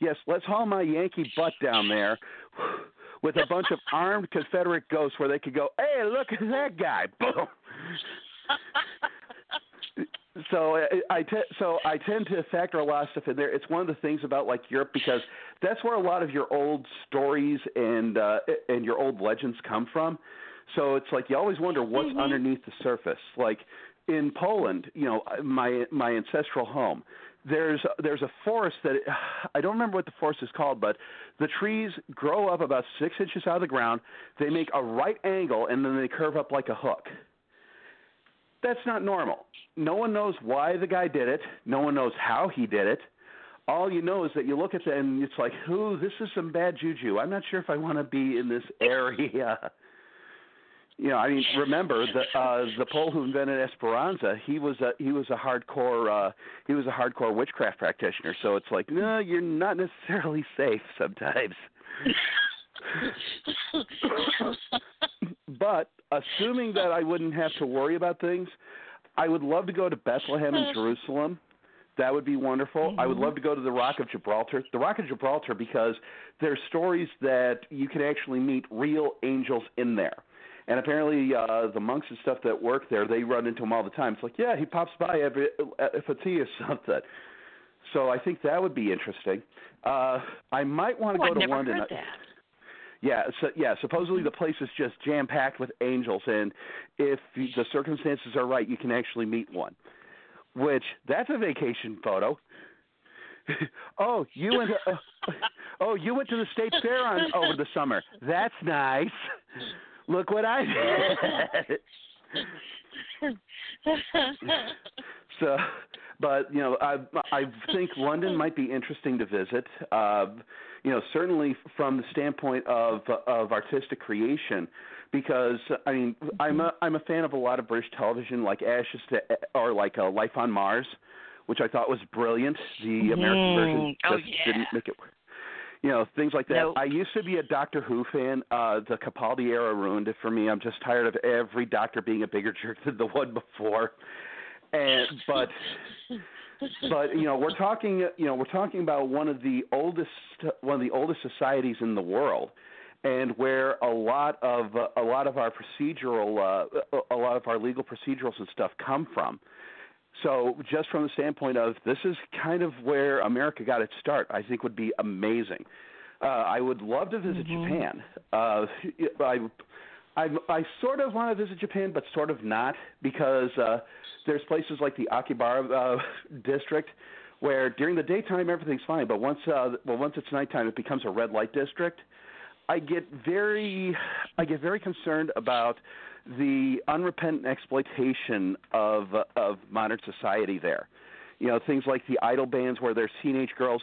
Yes, let's haul my Yankee butt down there." With a bunch of armed Confederate ghosts, where they could go, "Hey, look at that guy!" Boom so I, I te- so I tend to factor a lot of stuff in there. It's one of the things about like Europe because that's where a lot of your old stories and uh, and your old legends come from. So it's like you always wonder what's mm-hmm. underneath the surface. Like in Poland, you know, my my ancestral home. There's there's a forest that I don't remember what the forest is called, but the trees grow up about six inches out of the ground. They make a right angle and then they curve up like a hook. That's not normal. No one knows why the guy did it. No one knows how he did it. All you know is that you look at it and it's like, "Ooh, this is some bad juju." I'm not sure if I want to be in this area. you know, I mean, remember the uh, the Pole who invented Esperanto. He was a he was a hardcore uh, he was a hardcore witchcraft practitioner. So it's like, no, you're not necessarily safe sometimes. but assuming that I wouldn't have to worry about things, I would love to go to Bethlehem and Jerusalem. That would be wonderful. Mm-hmm. I would love to go to the Rock of Gibraltar. The Rock of Gibraltar because there's stories that you can actually meet real angels in there. And apparently, uh, the monks and stuff that work there, they run into him all the time. It's like, yeah, he pops by every if a tea or something. So I think that would be interesting. Uh, I might want to oh, go I've to never London. Heard that. Yeah, so yeah, supposedly the place is just jam packed with angels, and if the circumstances are right, you can actually meet one. Which that's a vacation photo. oh, you went. To, uh, oh, you went to the state fair on over the summer. That's nice. Look what I did. so, but you know, I I think London might be interesting to visit. Uh, you know, certainly from the standpoint of of artistic creation, because I mean, I'm a I'm a fan of a lot of British television, like Ashes to or like uh, Life on Mars, which I thought was brilliant. The American version Oh, just yeah. didn't make it. You know, things like that. Nope. I used to be a Doctor Who fan. Uh, the Capaldi era ruined it for me. I'm just tired of every Doctor being a bigger jerk than the one before. And but but you know we're talking you know we're talking about one of the oldest one of the oldest societies in the world and where a lot of uh, a lot of our procedural uh, a lot of our legal procedurals and stuff come from. So just from the standpoint of this is kind of where America got its start I think would be amazing. Uh, I would love to visit Japan. Uh, I I I sort of want to visit Japan, but sort of not because uh, there's places like the Akihabara uh, district where during the daytime everything's fine, but once uh, well once it's nighttime it becomes a red light district. I get very I get very concerned about the unrepentant exploitation of of modern society there. You know things like the idol bands where there's teenage girls.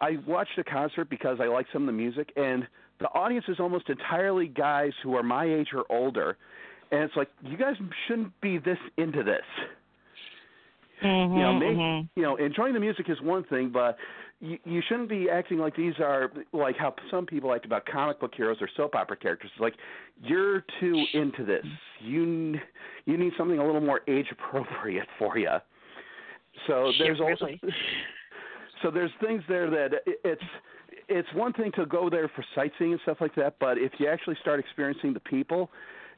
I watched a concert because I like some of the music and the audience is almost entirely guys who are my age or older, and it's like you guys shouldn't be this into this. Mm-hmm, You know, make, mhm. you know, enjoying the music is one thing, but you, you shouldn't be acting like these are like how some people act about comic book heroes or soap opera characters. It's like you're too into this. You you need something a little more age appropriate for you. So there's Yeah, also really. so there's things there that it- it's it's one thing to go there for sightseeing and stuff like that, but if you actually start experiencing the people,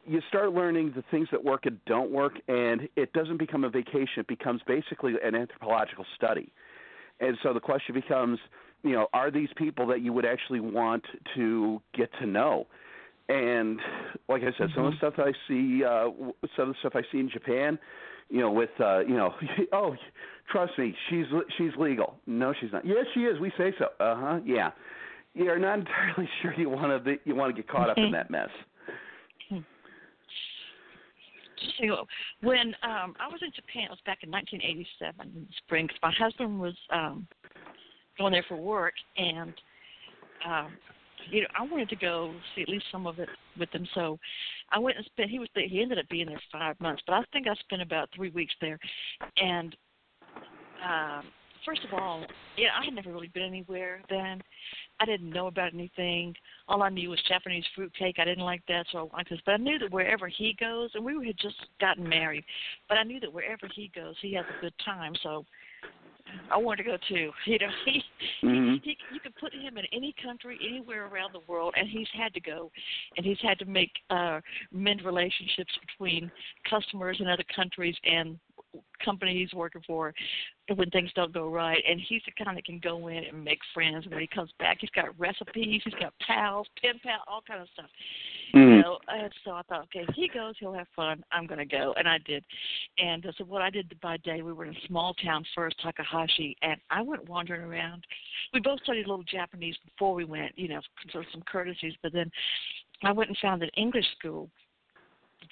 you start learning the things that work and don't work, and it doesn't become a vacation. It becomes basically an anthropological study. And so the question becomes, you know, are these people that you would actually want to get to know? And like I said, some of the stuff I see, uh, some of the stuff I see in Japan, you know, with uh, you know, oh, trust me, she's she's legal. No, she's not. Yes, she is. We say so. Uh huh. Yeah. You're not entirely sure you want to you want to get caught up in that mess. When um I was in Japan, it was back in 1987 in the spring. 'cause my husband was um going there for work, and um you know I wanted to go see at least some of it with him. So I went and spent. He was he ended up being there five months, but I think I spent about three weeks there. And um first of all, yeah, I had never really been anywhere then, I didn't know about anything. All I knew was Japanese fruit cake. I didn't like that, so I liked this. But I knew that wherever he goes, and we had just gotten married, but I knew that wherever he goes, he has a good time. So I wanted to go too. You know, he, Mhm. he, he you could put him in any country, anywhere around the world, and he's had to go, and he's had to make uh mend relationships between customers in other countries and company he's working for when things don't go right and he's the kind that can go in and make friends. And when he comes back he's got recipes he's got pals pen pal all kind of stuff. You Mhm. know and so i thought okay if he goes he'll have fun i'm going to go and i did. And uh, so what i did by day we were in a small town first takahashi and i went wandering around. We both studied a little japanese before we went you know so some courtesies but then i went and found an english school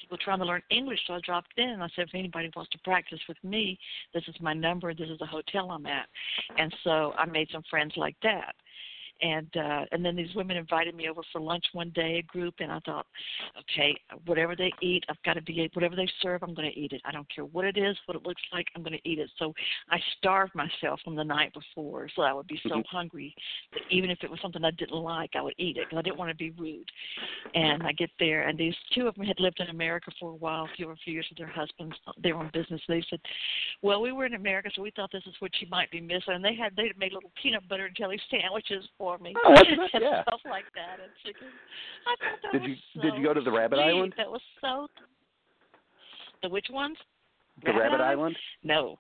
people trying to learn English, so I dropped in and I said, if anybody wants to practice with me, this is my number, this is the hotel I'm at. And so I made some friends like that. And uh and then these women invited me over for lunch one day, a group, and I thought, okay, whatever they eat, I've got to be whatever they serve, I'm going to eat it. I don't care what it is, what it looks like, I'm going to eat it. So I starved myself from the night before, so I would be so Mhm. hungry that even if it was something I didn't like, I would eat it because I didn't want to be rude and I get there, and these two of them had lived in America for a while, a few, a few years with their husbands. They were in business. They said, "Well, we were in America, so we thought this is what you might be missing." And they had they had made little peanut butter and jelly sandwiches for me, Oh, that's and yeah. stuff like that, and chicken. I thought that Did was you so did you go to the Rabbit sweet. Island? That was so. The which ones? The Rabbit Island? No.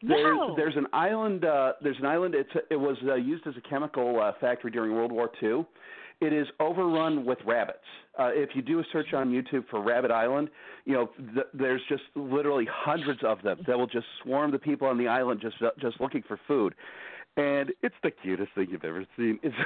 There's no. there's an island. Uh, there's an island. It's it was uh, used as a chemical uh, factory during World War II. It is overrun with rabbits. Uh, if you do a search on YouTube for Rabbit Island, you know th- there's just literally hundreds of them that will just swarm the people on the island just just looking for food, and it's the cutest thing you've ever seen. It's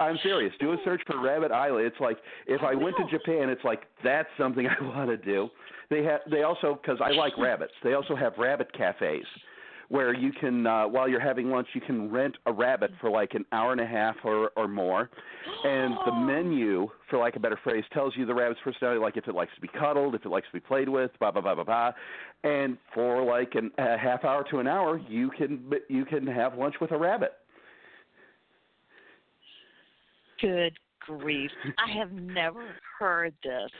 I'm serious. Do a search for Rabbit Island. It's like if I went to Japan, it's like that's something I want to do. They have they also because I like rabbits. They also have rabbit cafes where you can uh, while you're having lunch you can rent a rabbit for like an hour and a half or or more, and the menu for like a better phrase tells you the rabbit's personality, like if it likes to be cuddled, if it likes to be played with, blah blah blah blah blah. And for like an, a half hour to an hour, you can you can have lunch with a rabbit. Good grief. I have never heard this.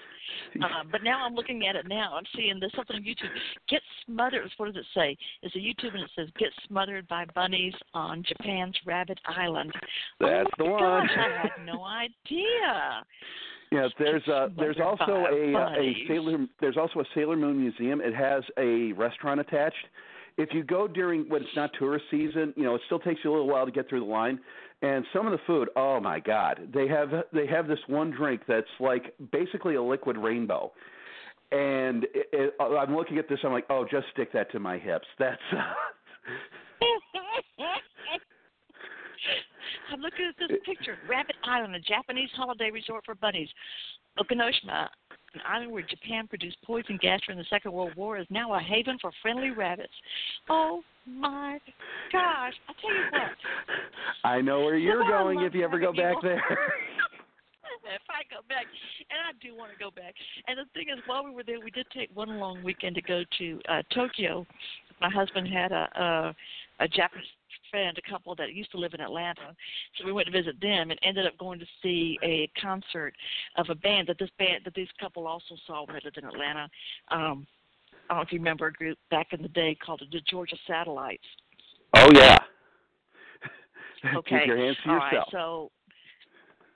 Um, but now I'm looking at it now. I'm seeing this something on YouTube. Get smothered. What does it say? It's a YouTube and it says "Get smothered by bunnies on Japan's Rabbit Island." That's oh the one. Gosh, I had no idea. Yeah, there's uh there's also a uh, a. Sailor there's also a Sailor Moon museum. It has a restaurant attached. If you go during when it's not tourist season, you know, it still takes you a little while to get through the line. And some of the food, oh my god. They have they have this one drink that's like basically a liquid rainbow. And it, it, uh, I'm looking at this I'm like, "Oh, just stick that to my hips." That's uh, I'm looking at this picture. Rabbit Island, a Japanese holiday resort for bunnies. Okunoshima, an island where Japan produced poison gas during the Second World War, is now a haven for friendly rabbits. Oh my gosh! I tell you what. I know where you're going if you ever go back people. there. if I go back, and I do want to go back. And the thing is, while we were there, we did take one long weekend to go to uh, Tokyo. My husband had a, a a Japanese friend, a couple that used to live in Atlanta, so we went to visit them and ended up going to see a concert of a band that this band that this couple also saw when they lived in Atlanta. Um, I don't know if you remember a group back in the day called the Georgia Satellites. oh yeah. Okay. Keep your hands to All yourself. right. So,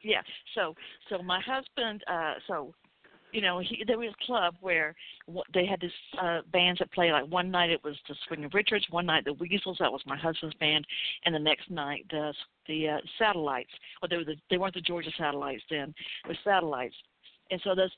yeah. So, so my husband. Uh, so, you know, he there was a club where wh- they had this uh bands that play. Like one night it was the Swinging Richards, one night the Weasels. That was my husband's band, and the next night the the uh, Satellites. Well, they were the they weren't the Georgia Satellites then. Was Satellites. And so this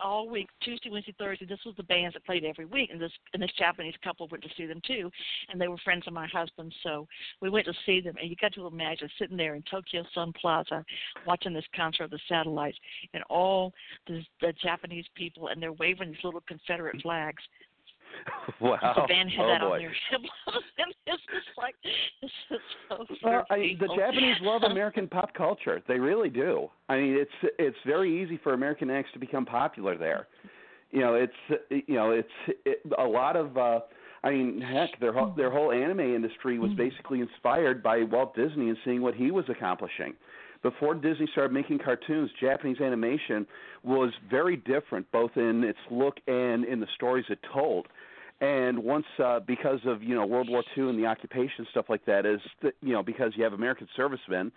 all week, Tuesday, Wednesday, Thursday, this was the bands that played every week, and this and this Japanese couple went to see them too, and they were friends of my husband. So we went to see them, and you got to imagine sitting there in Tokyo Sun Plaza, watching this concert of the Satellites, and all the, the Japanese people, and they're waving these little Confederate flags. wow. the band had oh that boy. on their and it's just like this is so Well, I, the Japanese love American pop culture. They really do. I mean, it's it's very easy for American acts to become popular there. You know, it's you know, it's it, a lot of. uh I mean, heck, their whole, their whole anime industry was basically inspired by Walt Disney and seeing what he was accomplishing. Before Disney started making cartoons, Japanese animation was very different, both in its look and in the stories it told. And once, uh, because of you know World War II and the occupation stuff like that, is that, you know because you have American servicemen,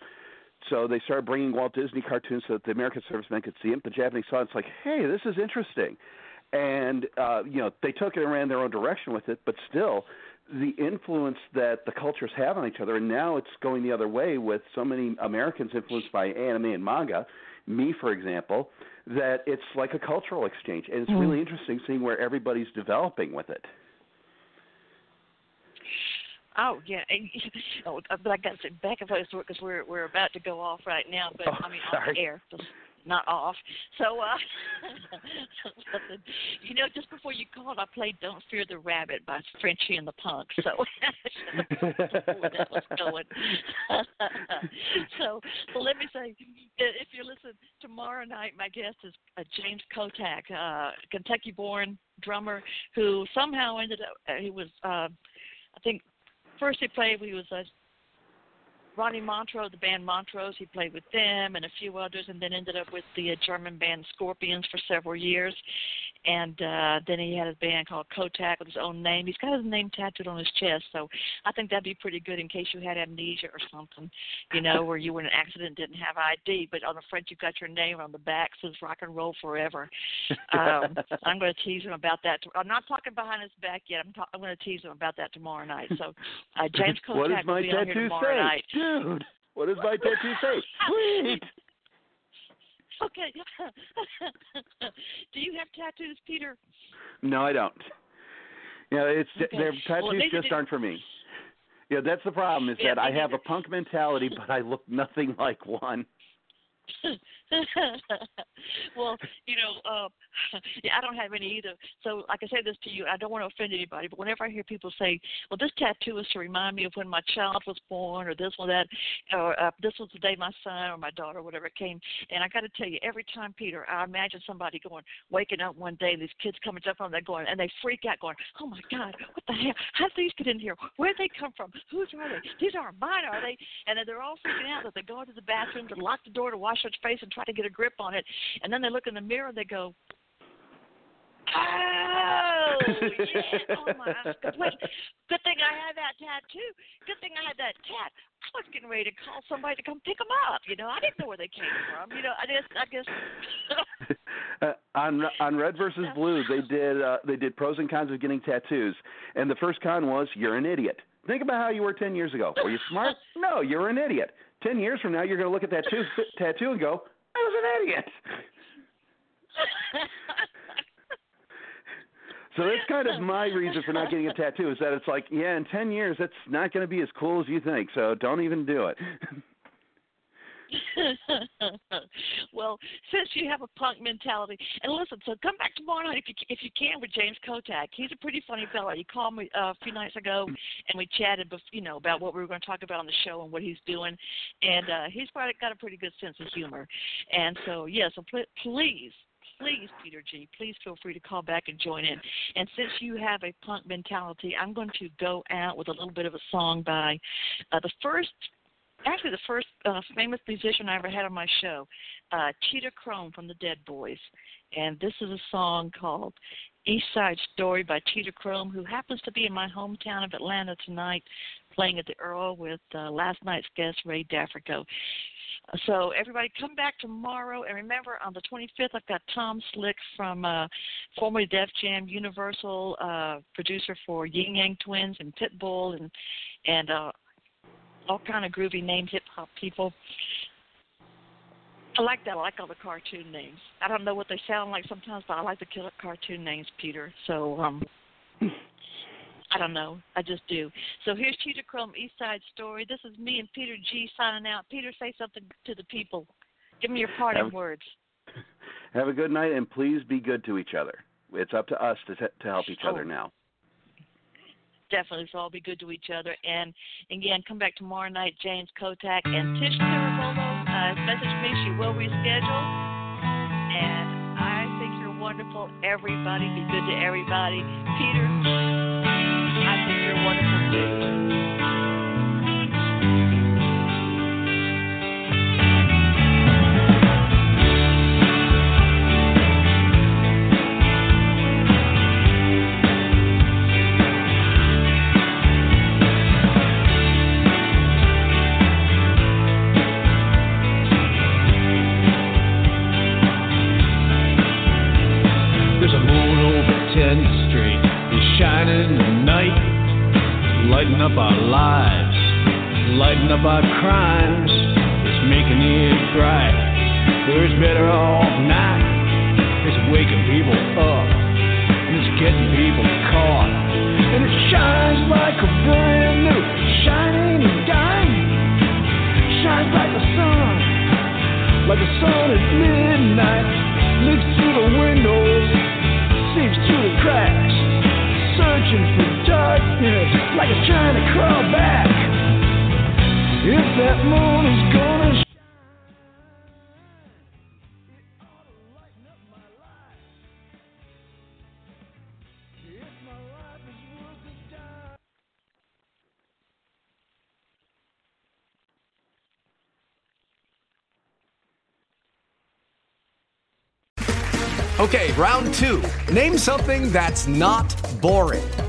so they started bringing Walt Disney cartoons so that the American servicemen could see it. The Japanese saw it. It's like, hey, this is interesting, and uh, you know they took it and ran their own direction with it. But still, the influence that the cultures have on each other, and now it's going the other way with so many Americans influenced by anime and manga. Me, for example, that it's like a cultural exchange, and it's really mm. interesting seeing where everybody's developing with it. Oh yeah, and, oh, but I got to back and forth because we're we're about to go off right now. But Oh, I mean sorry. on the air, not off. So uh, you know, just before you called, I played "Don't Fear the Rabbit" by Frenchy and the Punk. So that was going. so, so let me say, if you listen tomorrow night, my guest is uh, James Kottak, uh, Kentucky-born drummer who somehow ended up. Uh, he was, uh, I think, first he played. He was a Ronnie Montrose, the band Montrose. He played with them and a few others, and then ended up with the German band Scorpions for several years. And uh, then he had a band called Kottak with his own name. He's got his name tattooed on his chest, so I think that'd be pretty good in case you had amnesia or something, you know, where you were in an accident and didn't have ID, but on the front you've got your name on the back says Rock and Roll Forever. Um, I'm going to tease him about that. I'm not talking behind his back yet. I'm, ta- I'm going to tease him about that tomorrow night. So uh, James Kottak what does will my be on here tattoo tomorrow say, night. dude? What does my tattoo say? Sweet. Okay. Do you have tattoos, Peter? No, I don't. Yeah, it's Okay. their tattoos maybe just aren't for me. Yeah, that's the problem. Is Yeah, that I have a punk mentality, but I look nothing like one. well, you know, uh, yeah, I don't have any either. So, like I say this to you, I don't want to offend anybody, but whenever I hear people say, "Well, this tattoo is to remind me of when my child was born," or this or that, or uh, this was the day my son or my daughter, or whatever came, and I got to tell you, every time, Peter, I imagine somebody going, waking up one day, these kids coming up on, they're going, and they freak out, going, "Oh my God, what the hell? How did these get in here? Where'd they come from? Whose are they? These aren't mine, are they?" And then they're all freaking out that they go into the bathroom to lock the door to wash their face and try to get a grip on it, and then they look in the mirror and they go, Oh, yeah. Oh, my. Good, good thing I had that tattoo. Good thing I had that tat. I was getting ready to call somebody to come pick them up. You know, I didn't know where they came from. You know, I just, I guess. uh, on on Red versus Blue, they did uh, they did pros and cons of getting tattoos, and the first con was you're an idiot. Think about how you were ten years ago. Were you smart? No, you're an idiot. Ten years from now, you're going to look at that tattoo and go, I was an idiot. So that's kind of my reason for not getting a tattoo is that it's like, yeah, in ten years that's not going to be as cool as you think. So don't even do it. well, since you have a punk mentality, and listen, so come back tomorrow night if you if you can with James Kottak. He's a pretty funny fellow. He called me uh, a few nights ago, and we chatted, bef- you know, about what we were going to talk about on the show and what he's doing, and uh, he's probably got a pretty good sense of humor. And so, yeah, so pl- please. Please, Peter G, please feel free to call back and join in. And since you have a punk mentality, I'm going to go out with a little bit of a song by uh, the first actually the first uh, famous musician I ever had on my show, uh, Cheetah Chrome from the Dead Boys. And this is a song called East Side Story by Cheetah Chrome, who happens to be in my hometown of Atlanta tonight, playing at the Earl with uh, last night's guest, Ray Dafrico. So everybody come back tomorrow and remember on the 25th I've got Tom Slick from uh, formerly Def Jam Universal uh, producer for Yin Yang Twins and Pitbull and and uh, all kind of groovy named hip hop people. I like that. I like all the cartoon names. I don't know what they sound like sometimes, but I like the killer cartoon names, Peter. So um I don't know. I just do. So here's Cheetah Chrome East Side Story. This is me and Peter G signing out. Peter, say something to the people. Give me your parting Have- words. Have a good night, and please be good to each other. It's up to us to to help each Oh. other now. Definitely, so all be good to each other. And again, come back tomorrow night, James Kottak and Tish Ciravolo. Uh, message me, she will reschedule. And I think you're wonderful. Everybody, be good to everybody. Peter, your wonderful day. Lighting up our lives, lighting up our crimes. It's making it bright. There's better all night. It's waking people up, and it's getting people caught. And it shines like a brand new shining diamond. Shines like the sun, like the sun at midnight. Leaks through the windows, seeps through the cracks, searching for darkness like it's trying to crawl back. If that moon is gonna Okay, round two. Name something that's not boring.